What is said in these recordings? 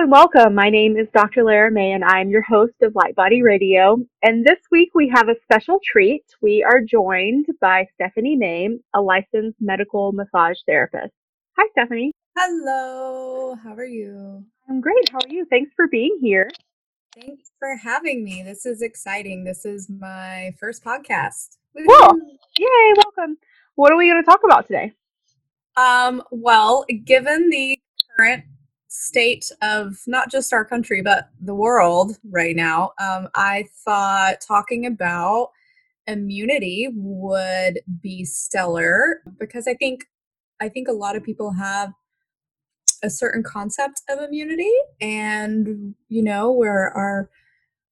And welcome. My name is Dr. Lara May and I'm your host of Light Body Radio. And this week we have a special treat. We are joined by Stephanie May, a licensed medical massage therapist. Hi, Stephanie. Hello. How are you? I'm great. How are you? Thanks for being here. Thanks for having me. This is exciting. This is my first podcast. Cool. Yay, welcome. What are we going to talk about today? Um, well, given the current state of not just our country but the world right now um, i thought talking about immunity would be stellar because i think i think a lot of people have a certain concept of immunity and you know we're are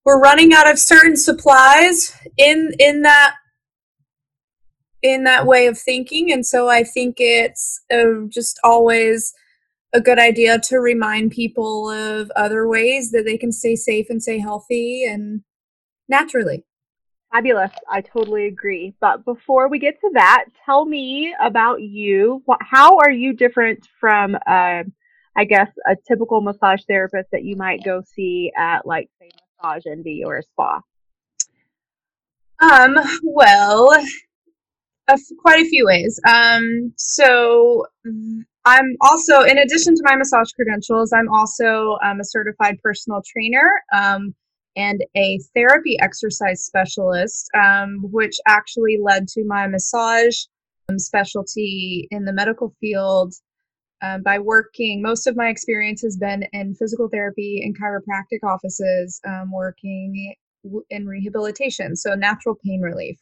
we're running out of certain supplies in in that in that way of thinking. And so i think it's uh, just always a good idea to remind people of other ways that they can stay safe and stay healthy and naturally. Fabulous. I totally agree. But before we get to that, tell me about you. How are you different from, uh, I guess, a typical massage therapist that you might go see at, like, say, Massage Envy or a spa? Um, well, a, quite a few ways. Um, so I'm also, in addition to my massage credentials, I'm also um, a certified personal trainer um, and a therapy exercise specialist, um, which actually led to my massage um, specialty in the medical field. Um, by working, most of my experience has been in physical therapy and chiropractic offices, working in rehabilitation, so natural pain relief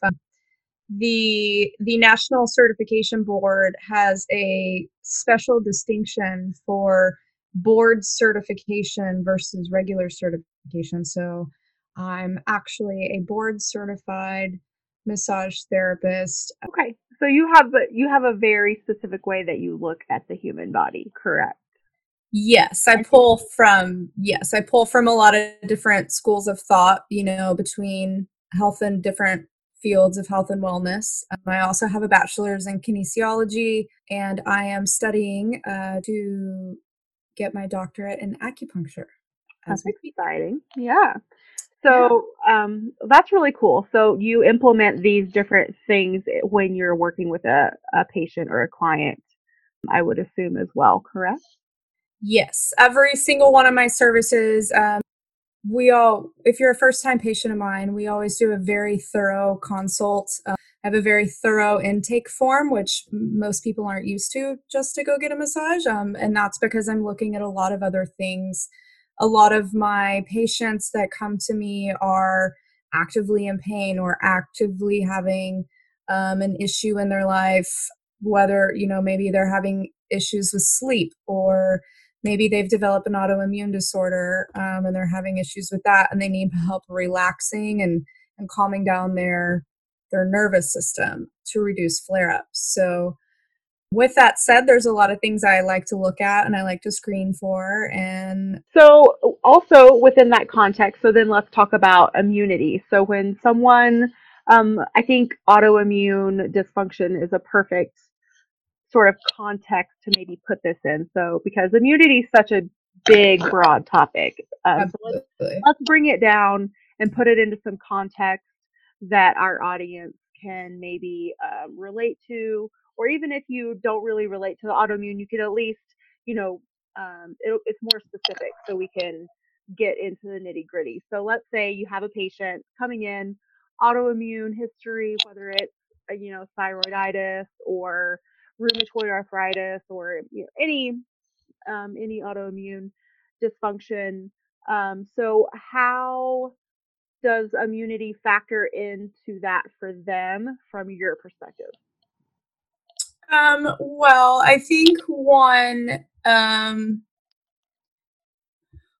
the the national certification board has a special distinction for board certification versus regular certification. So i'm actually a board certified massage therapist. Okay so you have you have a very specific way that you look at the human body correct? Yes i pull from yes i pull from a lot of different schools of thought you know between health and different fields of health and wellness. Um, I also have a bachelor's in kinesiology, and I am studying uh, to get my doctorate in acupuncture. That's exciting. Yeah. So um, that's really cool. So you implement these different things when you're working with a, a patient or a client, I would assume as well, correct? Yes. Every single one of my services um, we all if you're a first time patient of mine we always do a very thorough consult uh, I have a very thorough intake form which most people aren't used to just to go get a massage um, and that's because i'm looking at a lot of other things. A lot of my patients that come to me are actively in pain or actively having um, an issue in their life whether you know maybe they're having issues with sleep or maybe they've developed an autoimmune disorder um, and they're having issues with that and they need help relaxing and, and calming down their their nervous system to reduce flare-ups. So with that said there's a lot of things i like to look at and i like to screen for and so also within that context so then let's talk about immunity. So when someone um, i think autoimmune dysfunction is a perfect sort of context to maybe put this in. So, because immunity is such a big, broad topic, um, so let's, let's bring it down and put it into some context that our audience can maybe uh, relate to, or even if you don't really relate to the autoimmune, you could at least, you know, um, it, it's more specific so we can get into the nitty gritty. So let's say you have a patient coming in, autoimmune history, whether it's, uh, you know, thyroiditis or rheumatoid arthritis or you know, any um, any autoimmune dysfunction. Um, so how does immunity factor into that for them from your perspective? Um, well, I think one um,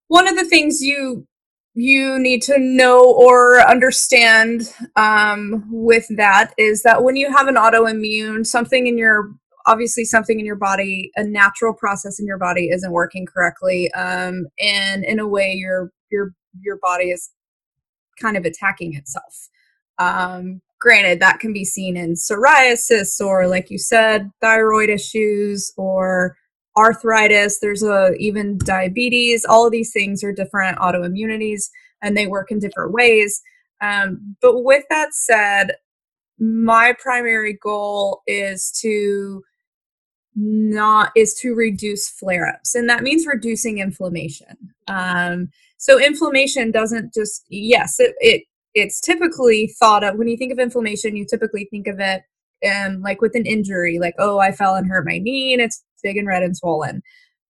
one of the things you you need to know or understand um, with that is that when you have an autoimmune, something in your obviously something in your body, a natural process in your body isn't working correctly, um, and in a way, your your your body is kind of attacking itself. Um, granted, that can be seen in psoriasis or, like you said, thyroid issues or arthritis. There's a even diabetes. All of these things are different autoimmunities, and they work in different ways. Um, but with that said, my primary goal is to not is to reduce flare-ups and that means reducing inflammation. Um, so inflammation doesn't just yes it, it it's typically thought of when you think of inflammation you typically think of it um, like with an injury like oh i fell and hurt my knee and it's big and red and swollen.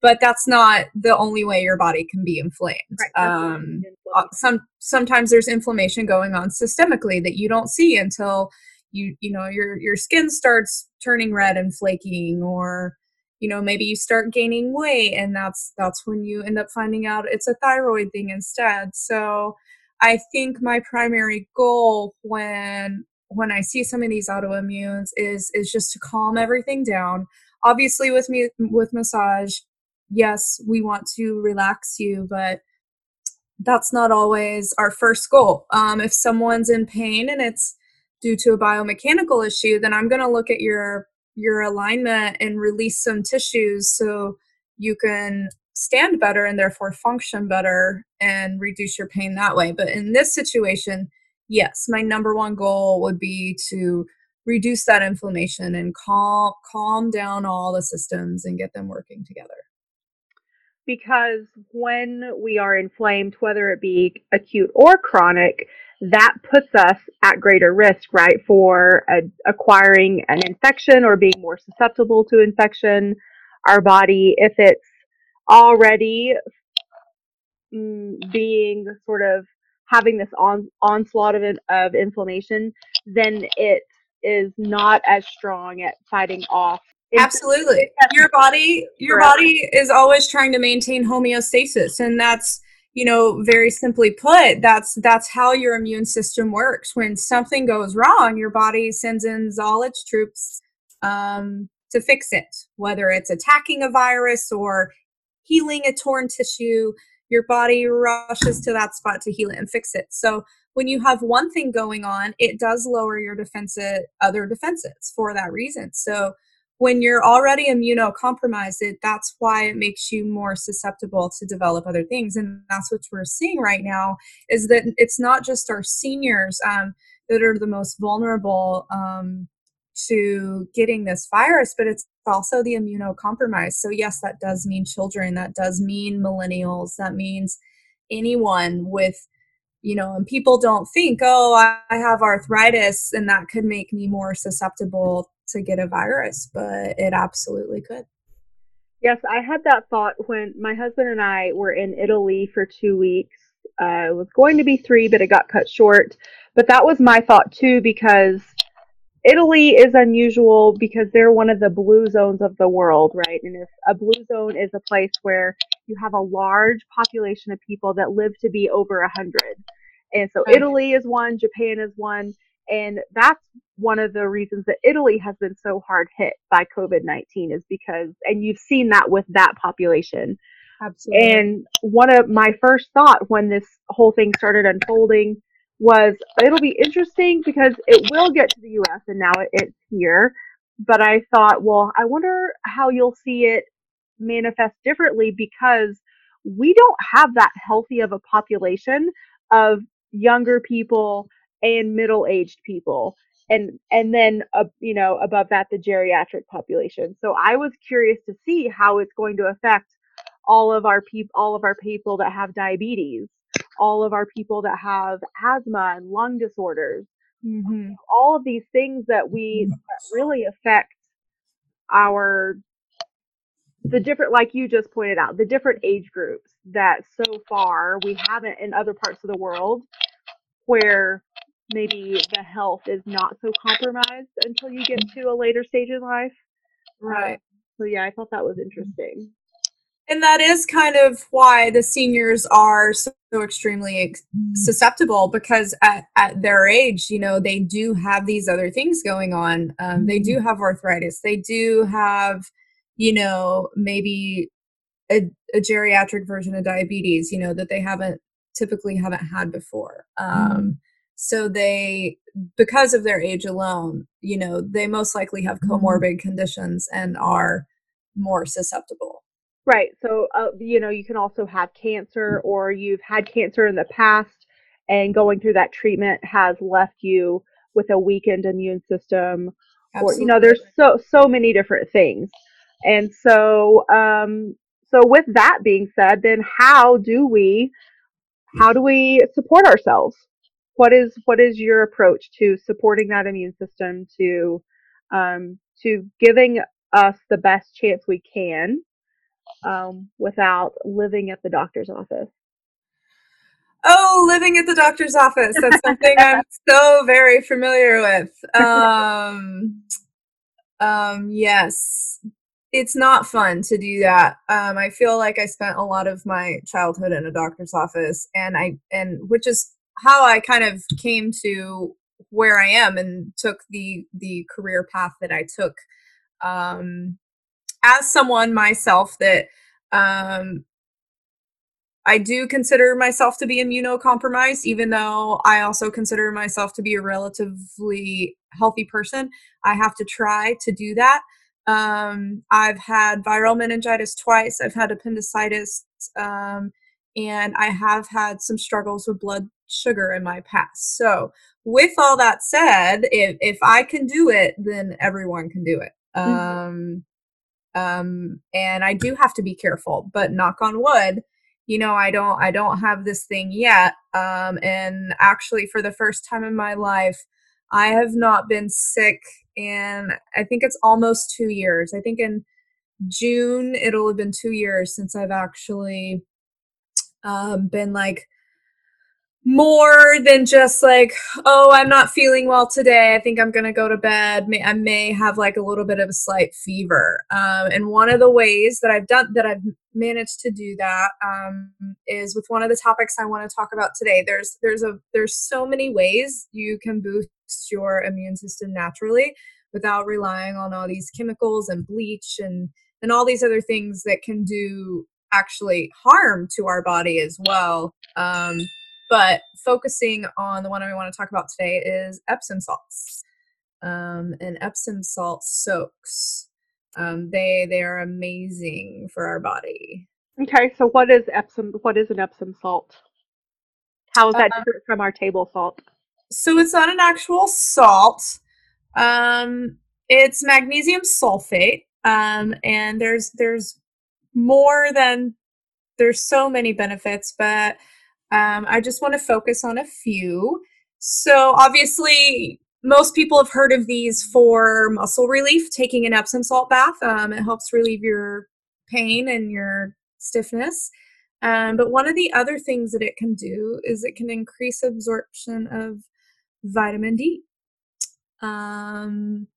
But that's not the only way your body can be inflamed. Right, um, uh, some sometimes there's inflammation going on systemically that you don't see until you you know your your skin starts turning red and flaking or you know maybe you start gaining weight and that's that's when you end up finding out it's a thyroid thing instead. So i think my primary goal when when i see some of these autoimmunes is is just to calm everything down. Obviously with me with massage yes we want to relax you but that's not always our first goal. Um, if someone's in pain and it's due to a biomechanical issue, then I'm going to look at your your alignment and release some tissues so you can stand better and therefore function better and reduce your pain that way. But in this situation, yes, my number one goal would be to reduce that inflammation and calm calm down all the systems and get them working together. Because when we are inflamed, whether it be acute or chronic, that puts us at greater risk, right, for acquiring an infection or being more susceptible to infection. Our body, if it's already mm, being sort of having this on, onslaught of, of inflammation, then it is not as strong at fighting off Absolutely. Your body your body is always trying to maintain homeostasis and that's you know very simply put that's that's how your immune system works. When something goes wrong your body sends in all its troops um, to fix it. Whether it's attacking a virus or healing a torn tissue your body rushes to that spot to heal it and fix it. So when you have one thing going on it does lower your defensive other defenses for that reason. So when you're already immunocompromised, it, that's why it makes you more susceptible to develop other things. And that's what we're seeing right now is that it's not just our seniors um, that are the most vulnerable um, to getting this virus, but it's also the immunocompromised. So, yes, that does mean children, that does mean millennials, that means anyone with you know, and people don't think, oh, I have arthritis and that could make me more susceptible to get a virus, but it absolutely could. Yes, I had that thought when my husband and I were in Italy for two weeks. Uh, it was going to be three, but it got cut short. But that was my thought too, because Italy is unusual because they're one of the blue zones of the world, right? And if a blue zone is a place where you have a large population of people that live to be over a hundred. And so Italy is one, Japan is one, and that's one of the reasons that Italy has been so hard hit by COVID 19 is because, and you've seen that with that population. Absolutely. And one of my first thought when this whole thing started unfolding was it'll be interesting because it will get to the US and now it's here. But I thought, well, I wonder how you'll see it manifest differently because we don't have that healthy of a population of younger people and middle-aged people. And and then uh, you know above that the geriatric population. So i was curious to see how it's going to affect all of our people all of our people that have diabetes all of our people that have asthma and lung disorders. Mm-hmm. all of these things that we that really affect our the different like you just pointed out the different age groups that so far we haven't in other parts of the world where maybe the health is not so compromised until you get to a later stage in life. Right. Um, so yeah, I thought that was interesting. And that is kind of why the seniors are so extremely susceptible because at, at their age, you know, they do have these other things going on. Um, they do mm-hmm. have arthritis. They do have, you know, maybe a, a, geriatric version of diabetes, you know, that they haven't typically haven't had before. Um, mm. So they, because of their age alone, you know, they most likely have mm-hmm. comorbid conditions and are more susceptible. Right. So, uh, you know, you can also have cancer or you've had cancer in the past and going through that treatment has left you with a weakened immune system Absolutely. or, you know, there's so, so many different things. And so, um, so with that being said, then how do we, how do we support ourselves? What is, what is your approach to supporting that immune system to, um, to giving us the best chance we can um, without living at the doctor's office? Oh, living at the doctor's office. That's something I'm so very familiar with. Um, um, yes, it's not fun to do that. Um, I feel like I spent a lot of my childhood in a doctor's office, and I and which is how I kind of came to where I am and took the the career path that I took. Um, as someone myself that um, I do consider myself to be immunocompromised, even though I also consider myself to be a relatively healthy person. I have to try to do that. Um, I've had viral meningitis twice, I've had appendicitis, um, and I have had some struggles with blood sugar in my past. So, with all that said, if, if I can do it, then everyone can do it. Mm-hmm. Um, um, and I do have to be careful. But knock on wood, you know, I don't I don't have this thing yet. Um, and actually, for the first time in my life, I have not been sick, and I think it's almost two years. I think in June it'll have been two years since I've actually um, been like more than just like oh i'm not feeling well today. I think i'm gonna go to bed. May, i may have like a little bit of a slight fever. Um, and one of the ways that i've done that i've managed to do that um, is with one of the topics i want to talk about today. There's there's a there's so many ways you can boost your immune system naturally without relying on all these chemicals and bleach and and all these other things that can do actually harm to our body as well um, but focusing on the one I want to talk about today is Epsom salts. Um, and Epsom salt soaks. Um, they they are amazing for our body. Okay, so what is Epsom? What is an Epsom salt? How is that uh, different from our table salt? So it's not an actual salt. Um, it's magnesium sulfate. Um, and there's there's more than there's so many benefits, but um, I just want to focus on a few. So, obviously, most people have heard of these for muscle relief, taking an Epsom salt bath. Um, it helps relieve your pain and your stiffness. Um, but one of the other things that it can do is it can increase absorption of vitamin D. Um,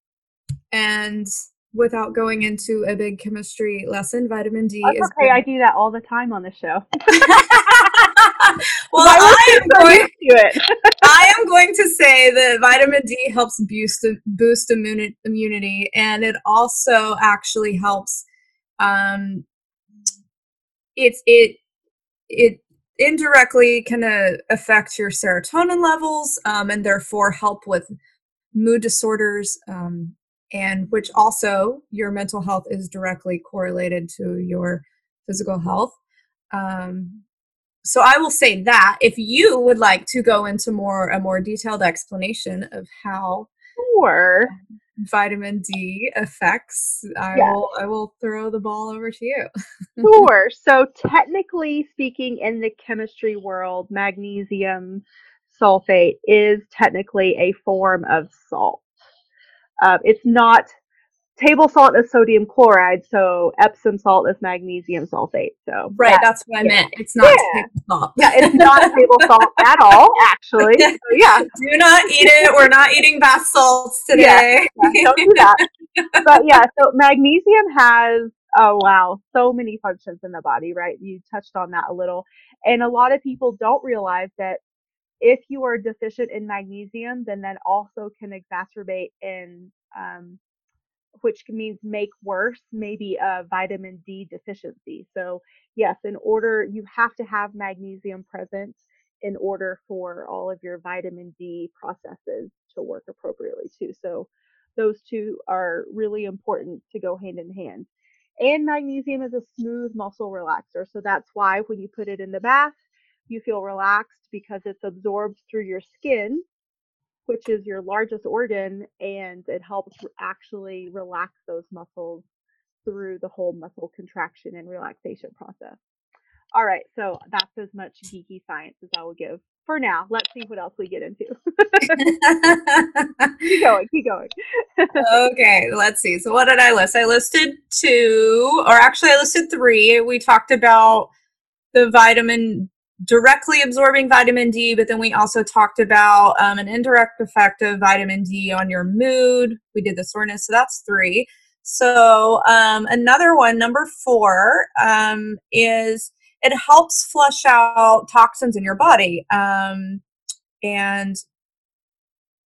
and without going into a big chemistry lesson, vitamin D That's is. Okay, good. I do that all the time on the show. well, I am, going, to it. I am going to say that vitamin D helps boost boost immuni- immunity, and it also actually helps. Um, it's it it indirectly can uh, affect your serotonin levels, um, and therefore help with mood disorders, um, and which also your mental health is directly correlated to your physical health. Um, so I will say that if you would like to go into more a more detailed explanation of how sure. vitamin D affects, I yes. will I will throw the ball over to you. sure. So technically speaking, in the chemistry world, magnesium sulfate is technically a form of salt. Uh, it's not table salt is sodium chloride, so Epsom salt is magnesium sulfate. So right, that, that's what I meant. It's not yeah. table salt. yeah, it's not table salt at all, actually. So, yeah, do not eat it. We're not eating bath salts today. Yeah, yeah, don't do that. but yeah, so magnesium has oh wow, so many functions in the body, right? You touched on that a little, and a lot of people don't realize that if you are deficient in magnesium, then that also can exacerbate in um, which means make worse maybe a vitamin D deficiency. So, yes, in order, you have to have magnesium present in order for all of your vitamin D processes to work appropriately too. So, those two are really important to go hand in hand. And magnesium is a smooth muscle relaxer. So, that's why when you put it in the bath, you feel relaxed because it's absorbed through your skin which is your largest organ, and it helps actually relax those muscles through the whole muscle contraction and relaxation process. All right, so that's as much geeky science as I will give for now. Let's see what else we get into. keep going, keep going. okay, let's see. So, what did I list? I listed two, or actually, I listed three. We talked about the vitamin directly absorbing vitamin D, but then we also talked about um, an indirect effect of vitamin D on your mood. We did the soreness, so that's three. So um, another one, number four, um, is it helps flush out toxins in your body. Um, and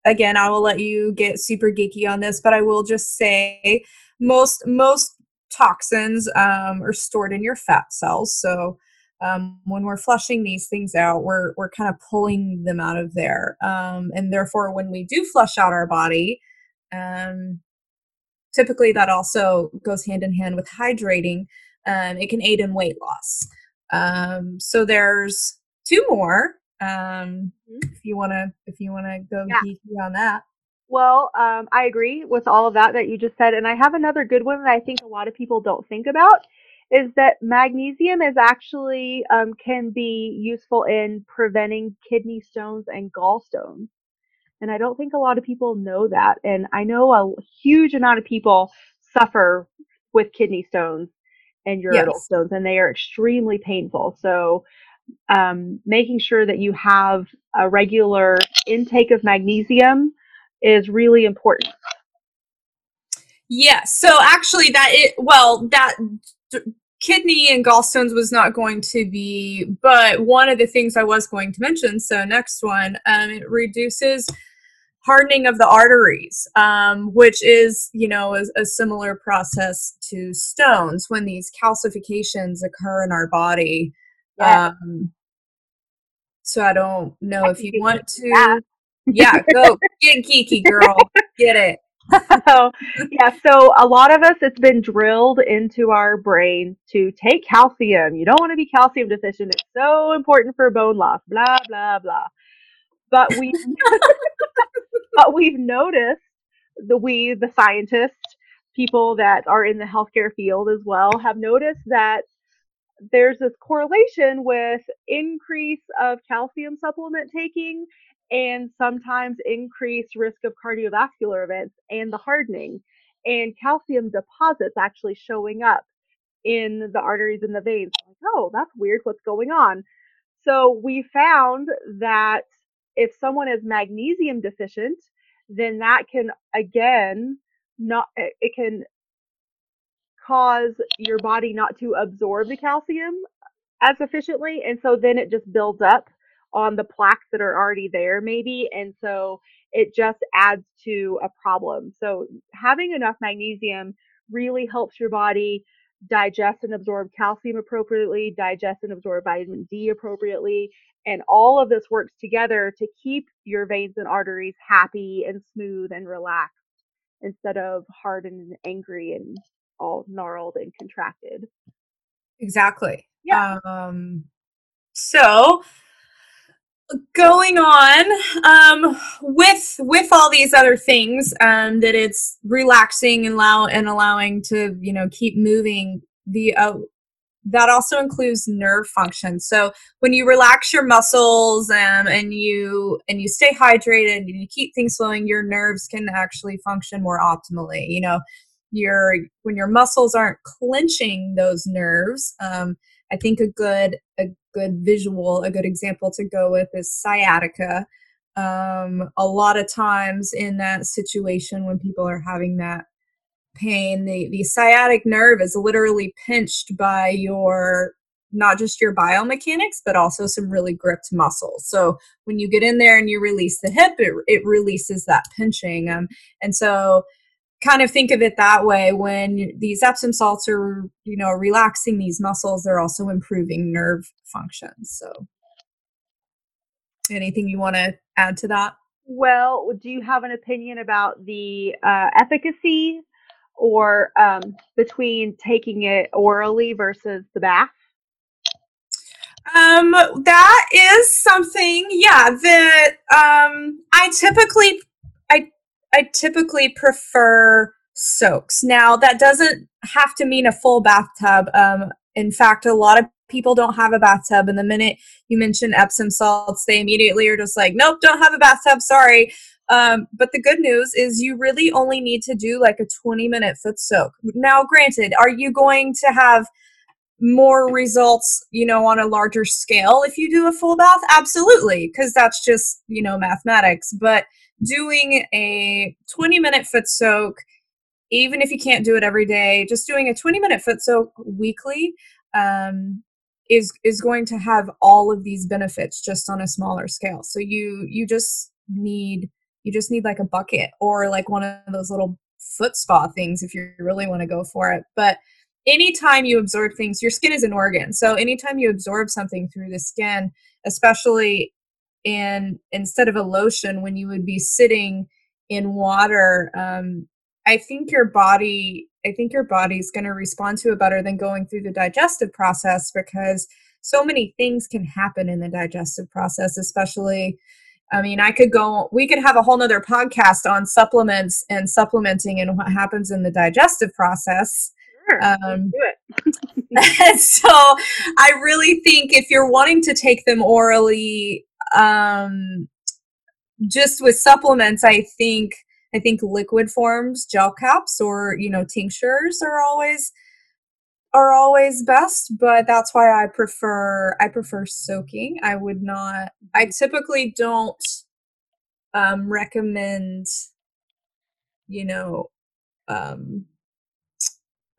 again, I will let you get super geeky on this, but I will just say most most toxins um, are stored in your fat cells. So um, when we're flushing these things out, we're we're kind of pulling them out of there, um, and therefore, when we do flush out our body, um, typically that also goes hand in hand with hydrating. Um, it can aid in weight loss. Um, so there's two more. Um, mm-hmm. if you wanna, if you wanna go yeah. geeky on that. Well, um, I agree with all of that that you just said, and I have another good one that I think a lot of people don't think about is that magnesium is actually um, can be useful in preventing kidney stones and gallstones. And I don't think a lot of people know that. And I know a huge amount of people suffer with kidney stones and ureteral yes. stones, and they are extremely painful. So, um, making sure that you have a regular intake of magnesium is really important. Yes. So actually, that it well that kidney and gallstones was not going to be, but one of the things I was going to mention. So next one, um, it reduces hardening of the arteries, um, which is, you know, a, a, similar process to stones when these calcifications occur in our body. Yeah. Um, so I don't know I if you want to. Yeah, go get geeky, girl. get it yeah, so a lot of us, it's been drilled into our brain to take calcium. You don't want to be calcium deficient. It's so important for bone loss, blah, blah, blah. But we, but we've noticed the we, the scientists, people that are in the healthcare field as well, have noticed that there's this correlation with increase of calcium supplement taking and sometimes increased risk of cardiovascular events and the hardening and calcium deposits actually showing up in the arteries and the veins. Like, oh, that's weird. What's going on? So we found that if someone is magnesium deficient, then that can again not it can cause your body not to absorb the calcium as efficiently and so then it just builds up on the plaques that are already there maybe and so it just adds to a problem. So having enough magnesium really helps your body digest and absorb calcium appropriately digest and absorb vitamin d appropriately and all of this works together to keep your veins and arteries happy and smooth and relaxed instead of hardened and angry and all gnarled and contracted. Exactly. Yeah. um so going on um, with with all these other things um, that it's relaxing and allow and allowing to you know keep moving the uh, that also includes nerve function. So when you relax your muscles um, and you and you stay hydrated and you keep things flowing your nerves can actually function more optimally you know. Your when your muscles aren't clenching those nerves um, i think a good a good visual a good example to go with is sciatica. Um, a lot of times in that situation when people are having that pain the, the sciatic nerve is literally pinched by your not just your biomechanics but also some really gripped muscles. So when you get in there and you release the hip it, it releases that pinching um, and so kind of think of it that way when these epsom salts are you know relaxing these muscles they're also improving nerve functions so. Anything you want to add to that? Well do you have an opinion about the uh, efficacy or um, between taking it orally versus the bath? Um that is something yeah that um i typically I typically prefer soaks. Now, that doesn't have to mean a full bathtub. Um, in fact, a lot of people don't have a bathtub. And the minute you mention Epsom salts, they immediately are just like, nope, don't have a bathtub. Sorry. Um, but the good news is you really only need to do like a 20 minute foot soak. Now, granted, are you going to have more results, you know, on a larger scale if you do a full bath? Absolutely, because that's just, you know, mathematics. But doing a 20 minute foot soak, even if you can't do it every day, just doing a 20 minute foot soak weekly um, is is going to have all of these benefits just on a smaller scale. So you you just need you just need like a bucket or like one of those little foot spa things if you really want to go for it. But anytime you absorb things, your skin is an organ. So anytime you absorb something through the skin, especially and instead of a lotion when you would be sitting in water um, i think your body i think your body's going to respond to it better than going through the digestive process because so many things can happen in the digestive process especially i mean i could go we could have a whole nother podcast on supplements and supplementing and what happens in the digestive process Sure, um, do it. so I really think if you're wanting to take them orally, um, just with supplements, I think I think liquid forms, gel caps, or you know tinctures are always are always best. But that's why I prefer I prefer soaking. I would not. I typically don't um, recommend you know um,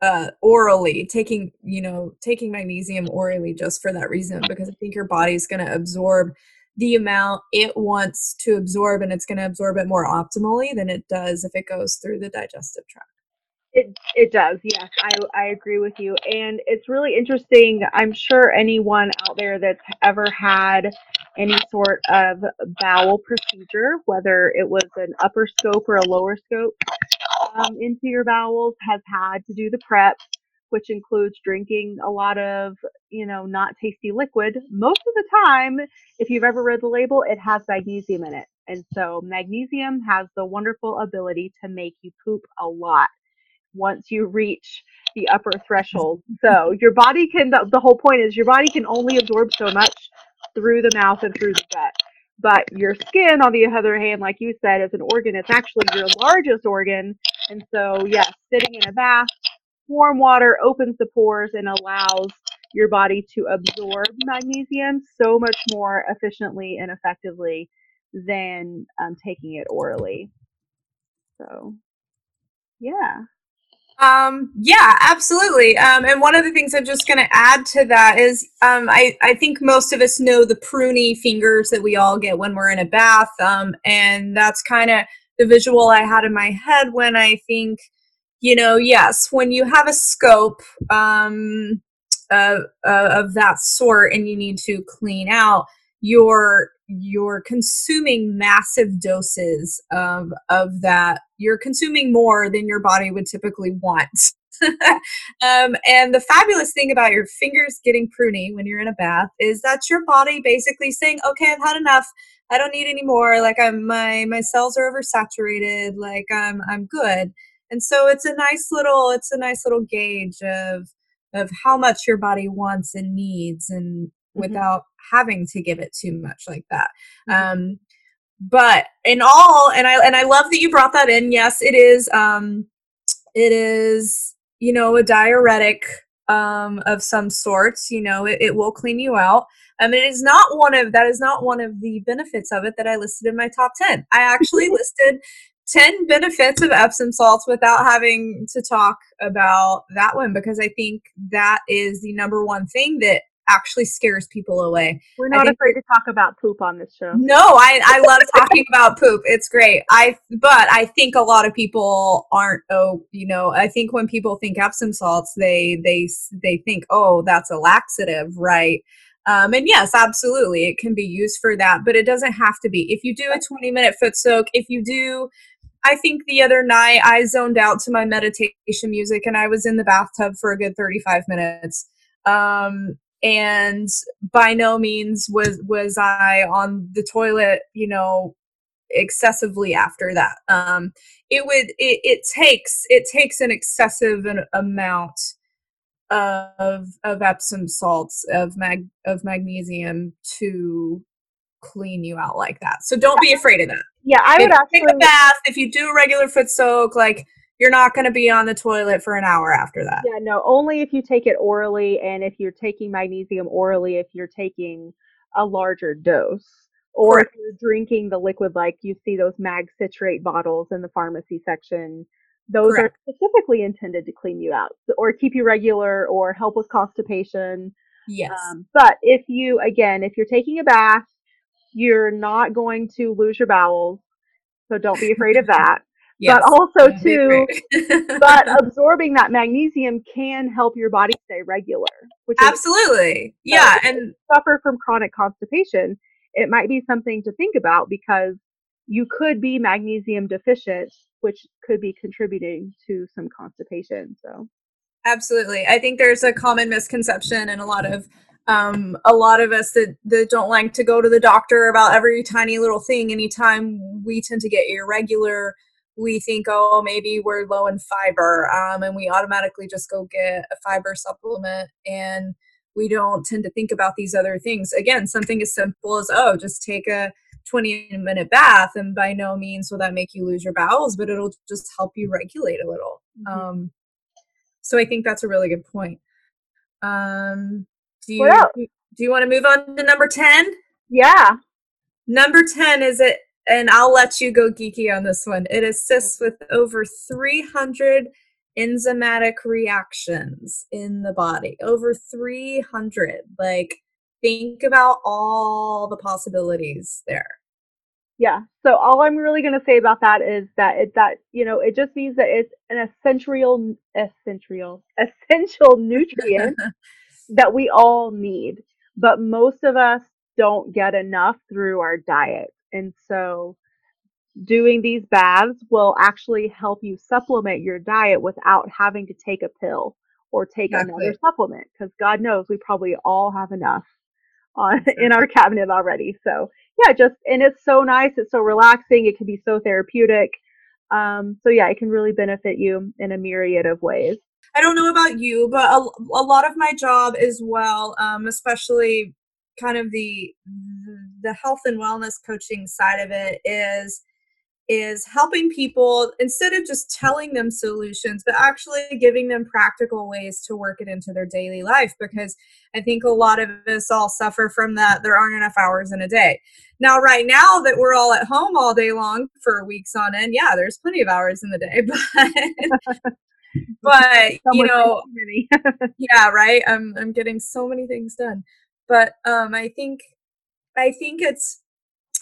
uh, orally taking you know taking magnesium orally just for that reason because i think your body's going to absorb the amount it wants to absorb and it's going to absorb it more optimally than it does if it goes through the digestive tract. It it does. Yes, I I agree with you. And it's really interesting. I'm sure anyone out there that's ever had any sort of bowel procedure, whether it was an upper scope or a lower scope um, into your bowels, has had to do the prep which includes drinking a lot of, you know, not tasty liquid. Most of the time, if you've ever read the label, it has magnesium in it. And so magnesium has the wonderful ability to make you poop a lot once you reach the upper threshold. So your body can, the, the whole point is your body can only absorb so much through the mouth and through the gut. But your skin, on the other hand, like you said, is an organ. It's actually your largest organ. And so, yes, sitting in a bath warm water opens the pores and allows your body to absorb magnesium so much more efficiently and effectively than um, taking it orally. So, yeah. Um, yeah, absolutely. Um, and one of the things I'm just going to add to that is um, I, I think most of us know the pruny fingers that we all get when we're in a bath. Um, and that's kind of the visual I had in my head when I think – you know, yes, when you have a scope um, uh, uh, of that sort and you need to clean out, you're you're consuming massive doses of of that. You're consuming more than your body would typically want. um, and the fabulous thing about your fingers getting pruny when you're in a bath is that your body basically saying, "Okay, I've had enough. I don't need any more. Like I'm my my cells are oversaturated. Like I'm I'm good." And so it's a nice little it's a nice little gauge of of how much your body wants and needs and mm-hmm. without having to give it too much like that mm-hmm. um but in all and i and i love that you brought that in yes it is um it is, you know, a diuretic um, of some sorts. You know, it, it will clean you out. Mean, it is not one of that is not one of the benefits of it that I listed in my top ten. I actually listed 10 benefits of Epsom salts without having to talk about that one because I think that is the number one thing that actually scares people away. We're not afraid to talk about poop on this show. No, I, I love talking about poop. It's great. I but I think a lot of people aren't oh, you know, I think when people think Epsom salts, they they they think, "Oh, that's a laxative, right?" Um, and yes, absolutely, it can be used for that, but it doesn't have to be. If you do a 20 minute foot soak, if you do I think the other night I zoned out to my meditation music and I was in the bathtub for a good 35 minutes. Um, and by no means was was I on the toilet, you know, excessively after that. Um, it would it, it takes it takes an excessive amount of of Epsom salts of mag of magnesium to clean you out like that. So don't be afraid of that. Yeah, I would if actually take a bath. If you do a regular foot soak, like you're not going to be on the toilet for an hour after that. Yeah, no, only if you take it orally and if you're taking magnesium orally, if you're taking a larger dose. Or Correct. if you're drinking the liquid, like you see those mag citrate bottles in the pharmacy section, those Correct. are specifically intended to clean you out or keep you regular or help with constipation. Yes. Um, but if you, again, if you're taking a bath you're not going to lose your bowels. So don't be afraid of that. Yes, but also too but absorbing that magnesium can help your body stay regular which absolutely yeah and suffer from chronic constipation it might be something to think about because you could be magnesium deficient which could be contributing to some constipation so absolutely i think there's a common misconception and a lot of um, a lot of us that, that don't like to go to the doctor about every tiny little thing. Anytime we tend to get irregular we think oh maybe we're low in fiber um, and we automatically just go get a fiber supplement and we don't tend to think about these other things. Again something as simple as oh just take a 20 minute bath and by no means will that make you lose your bowels but it'll just help you regulate a little. Mm-hmm. um, so i think that's a really good point. Um, do you do you want to move on to number 10? Yeah. Number 10 is it and I'll let you go geeky on this one. It assists with over 300 enzymatic reactions in the body. Over 300. Like think about all the possibilities there. Yeah. So all I'm really going to say about that is that it that you know it just means that it's an essential essential essential nutrient that we all need, but most of us don't get enough through our diet. And so doing these baths will actually help you supplement your diet without having to take a pill or take exactly. another supplement because God knows we probably all have enough on in our cabinet already. So yeah, just and it's so nice, it's so relaxing, it can be so therapeutic. Um, so yeah, it can really benefit you in a myriad of ways. I don't know about you, but a, a lot of my job as well, um, especially kind of the the health and wellness coaching side of it is is helping people instead of just telling them solutions but actually giving them practical ways to work it into their daily life because i think a lot of us all suffer from that. There aren't enough hours in a day. Now right now that we're all at home all day long for weeks on end yeah there's plenty of hours in the day but but you know yeah right? I'm i'm getting so many things done. But um i think i think it's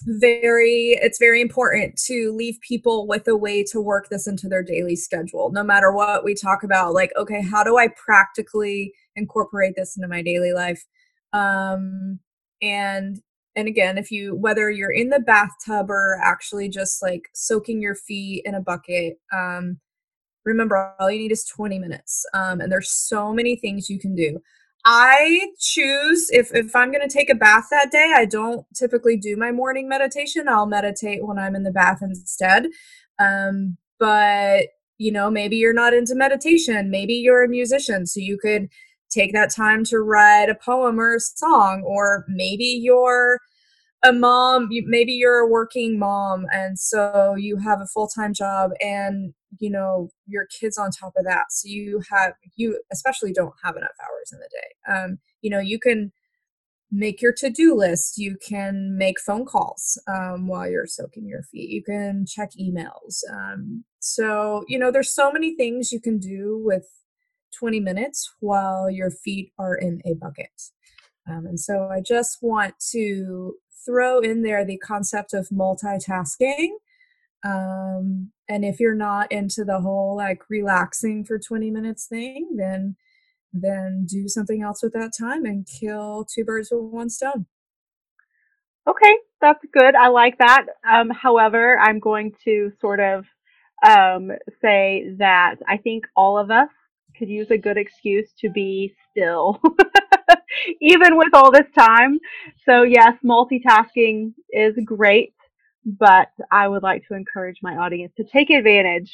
very it's very important to leave people with a way to work this into their daily schedule. No matter what we talk about like okay how do i practically incorporate this into my daily life? Um and and again if you whether you're in the bathtub or actually just like soaking your feet in a bucket um remember all you need is 20 minutes um, and there's so many things you can do. I choose if if i'm going to take a bath that day i don't typically do my morning meditation. I'll meditate when i'm in the bath instead um, but you know maybe you're not into meditation. Maybe you're a musician so you could take that time to write a poem or a song or maybe you're a mom maybe you're a working mom and so you have a full-time job and you know your kids on top of that so you have you especially don't have enough hours in the day um, you know you can make your to-do list you can make phone calls um, while you're soaking your feet you can check emails um, so you know there's so many things you can do with 20 minutes while your feet are in a bucket um, and so i just want to throw in there the concept of multitasking um, and if you're not into the whole like relaxing for 20 minutes thing then then do something else with that time and kill two birds with one stone. Okay, that's good. I like that. Um, however, I'm going to sort of um, say that I think all of us could use a good excuse to be still, even with all this time. So, yes, multitasking is great, but I would like to encourage my audience to take advantage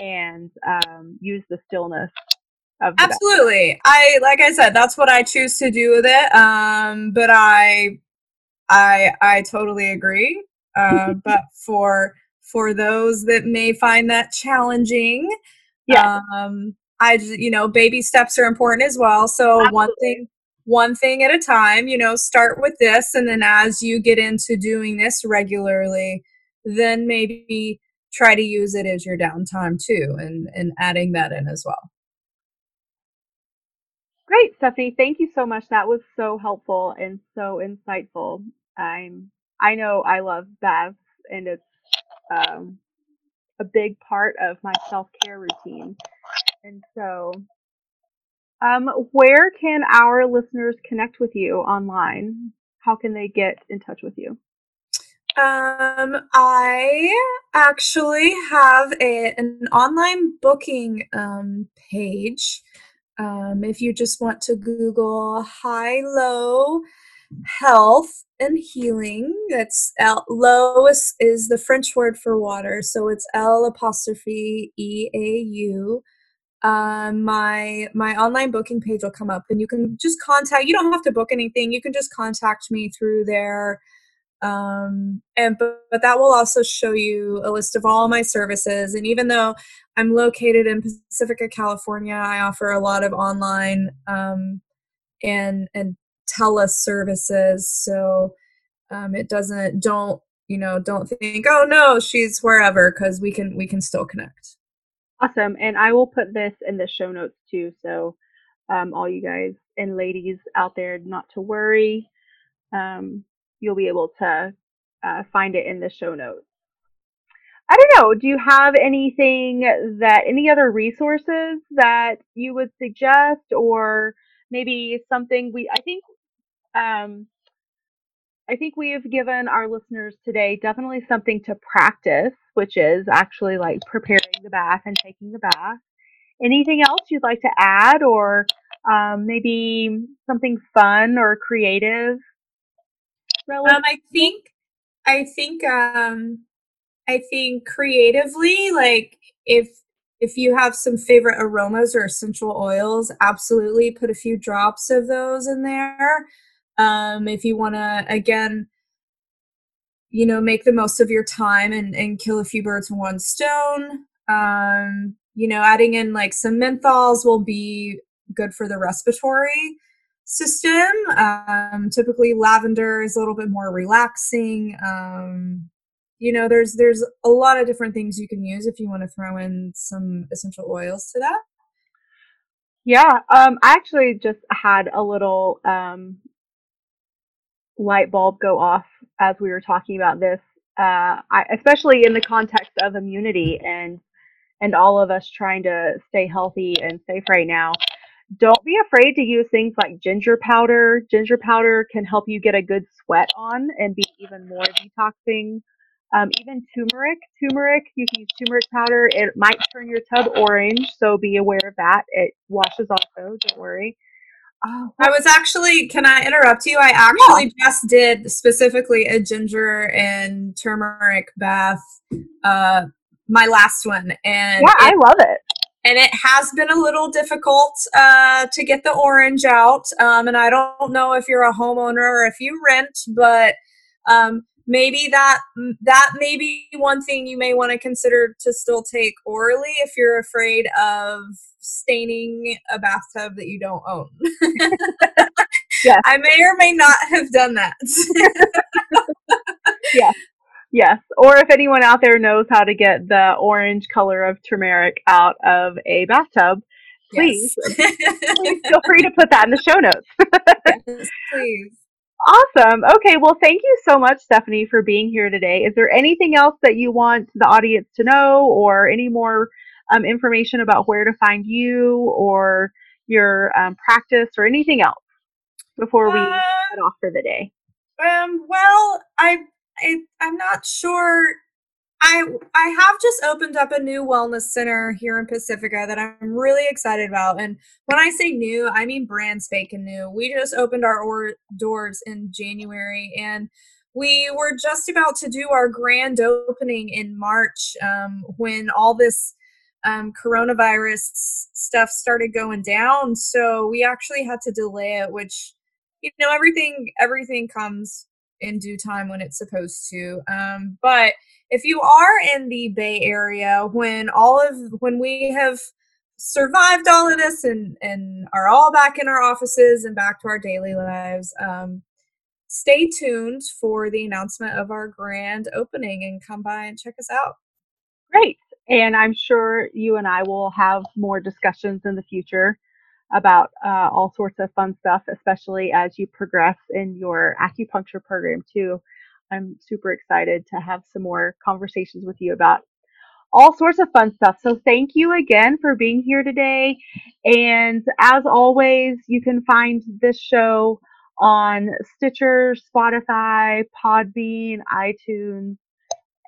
and um, use the stillness of Absolutely. I like I said, that's what I choose to do with it. Um, but I I I totally agree. Uh, but for for those that may find that challenging, yeah. um, I you know, baby steps are important as well. So Absolutely. one thing one thing at a time, you know, start with this and then as you get into doing this regularly, then maybe try to use it as your downtime too and and adding that in as well. Great, Stephanie. Thank you so much. That was so helpful and so insightful. I'm I know I love baths and it's um, a big part of my self care routine. And so, um, where can our listeners connect with you online? How can they get in touch with you? Um, I actually have a, an online booking um, page um, if you just want to Google high low health and healing, that's L- low is, is the French word for water, so it's L apostrophe E A U. Um, my my online booking page will come up, and you can just contact. You don't have to book anything. You can just contact me through there um, and but, but that will also show you a list of all my services and even though i'm located in pacifica california i offer a lot of online um, and and teleservices so um, it doesn't don't you know don't think oh no she's wherever because we can we can still connect awesome and i will put this in the show notes too so um, all you guys and ladies out there not to worry um, you'll be able to uh, find it in the show notes. I don't know. Do you have anything that any other resources that you would suggest, or maybe something we? I think, um, I think we have given our listeners today definitely something to practice, which is actually like preparing the bath and taking the bath. Anything else you'd like to add, or um, maybe something fun or creative um, I think, I think, um, I think creatively, like if if you have some favorite aromas or essential oils, absolutely put a few drops of those in there. Um, if you want to, again, you know, make the most of your time and, and kill a few birds with one stone. Um, you know, adding in like some menthols will be good for the respiratory system. Um, typically, lavender is a little bit more relaxing. Um, you know, there's there's a lot of different things you can use if you want to throw in some essential oils to that. Yeah, um, I actually just had a little um, light bulb go off as we were talking about this, uh, I, especially in the context of immunity and and all of us trying to stay healthy and safe right now don't be afraid to use things like ginger powder. Ginger powder can help you get a good sweat on and be even more detoxing. Um, even turmeric, turmeric, you can use turmeric powder. It might turn your tub orange, so be aware of that. It washes off also, don't worry. Oh, I was actually, can I interrupt you? I actually yeah. just did specifically a ginger and turmeric bath, uh, my last one. And yeah, it, I love it and it has been a little difficult uh, to get the orange out. Um, and I don't know if you're a homeowner or if you rent, but um, maybe that that may be one thing you may want to consider to still take orally if you're afraid of staining a bathtub that you don't own. yes. I may or may not have done that. yes. Yes. Or if anyone out there knows how to get the orange color of turmeric out of a bathtub, please, yes. please feel free to put that in the show notes. yes, please. Awesome. Okay. Well, thank you so much, Stephanie, for being here today. Is there anything else that you want the audience to know or any more um, information about where to find you or your um, practice or anything else before we uh, head off for the day? Um, well, I, I I'm not sure I I have just opened up a new wellness center here in Pacifica that I'm really excited about. And when I say new, I mean brand spanking new. We just opened our or- doors in January, and we were just about to do our grand opening in March um, when all this um, coronavirus stuff started going down. So we actually had to delay it, which you know everything everything comes in due time when it's supposed to. Um, but if you are in the Bay Area, when all of when we have survived all of this and and are all back in our offices and back to our daily lives, um, stay tuned for the announcement of our grand opening and come by and check us out. Great. And I'm sure you and I will have more discussions in the future about uh, all sorts of fun stuff, especially as you progress in your acupuncture program too. I'm super excited to have some more conversations with you about all sorts of fun stuff. So thank you again for being here today. And as always, you can find this show on Stitcher, Spotify, Podbean, iTunes,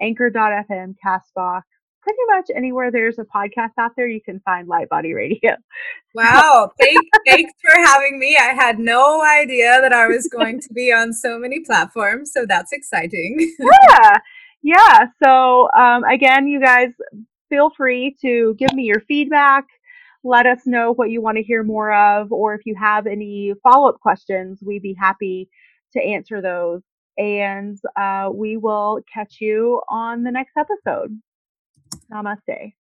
Anchor.fm, Castbox, pretty much anywhere there's a podcast out there, you can find Light Body Radio. Wow. Thank, thanks for having me. I had no idea that I was going to be on so many platforms. So that's exciting. yeah. Yeah. So, um, again, you guys feel free to give me your feedback. Let us know what you want to hear more of, or if you have any follow up questions, we'd be happy to answer those. And uh, we will catch you on the next episode. Namaste.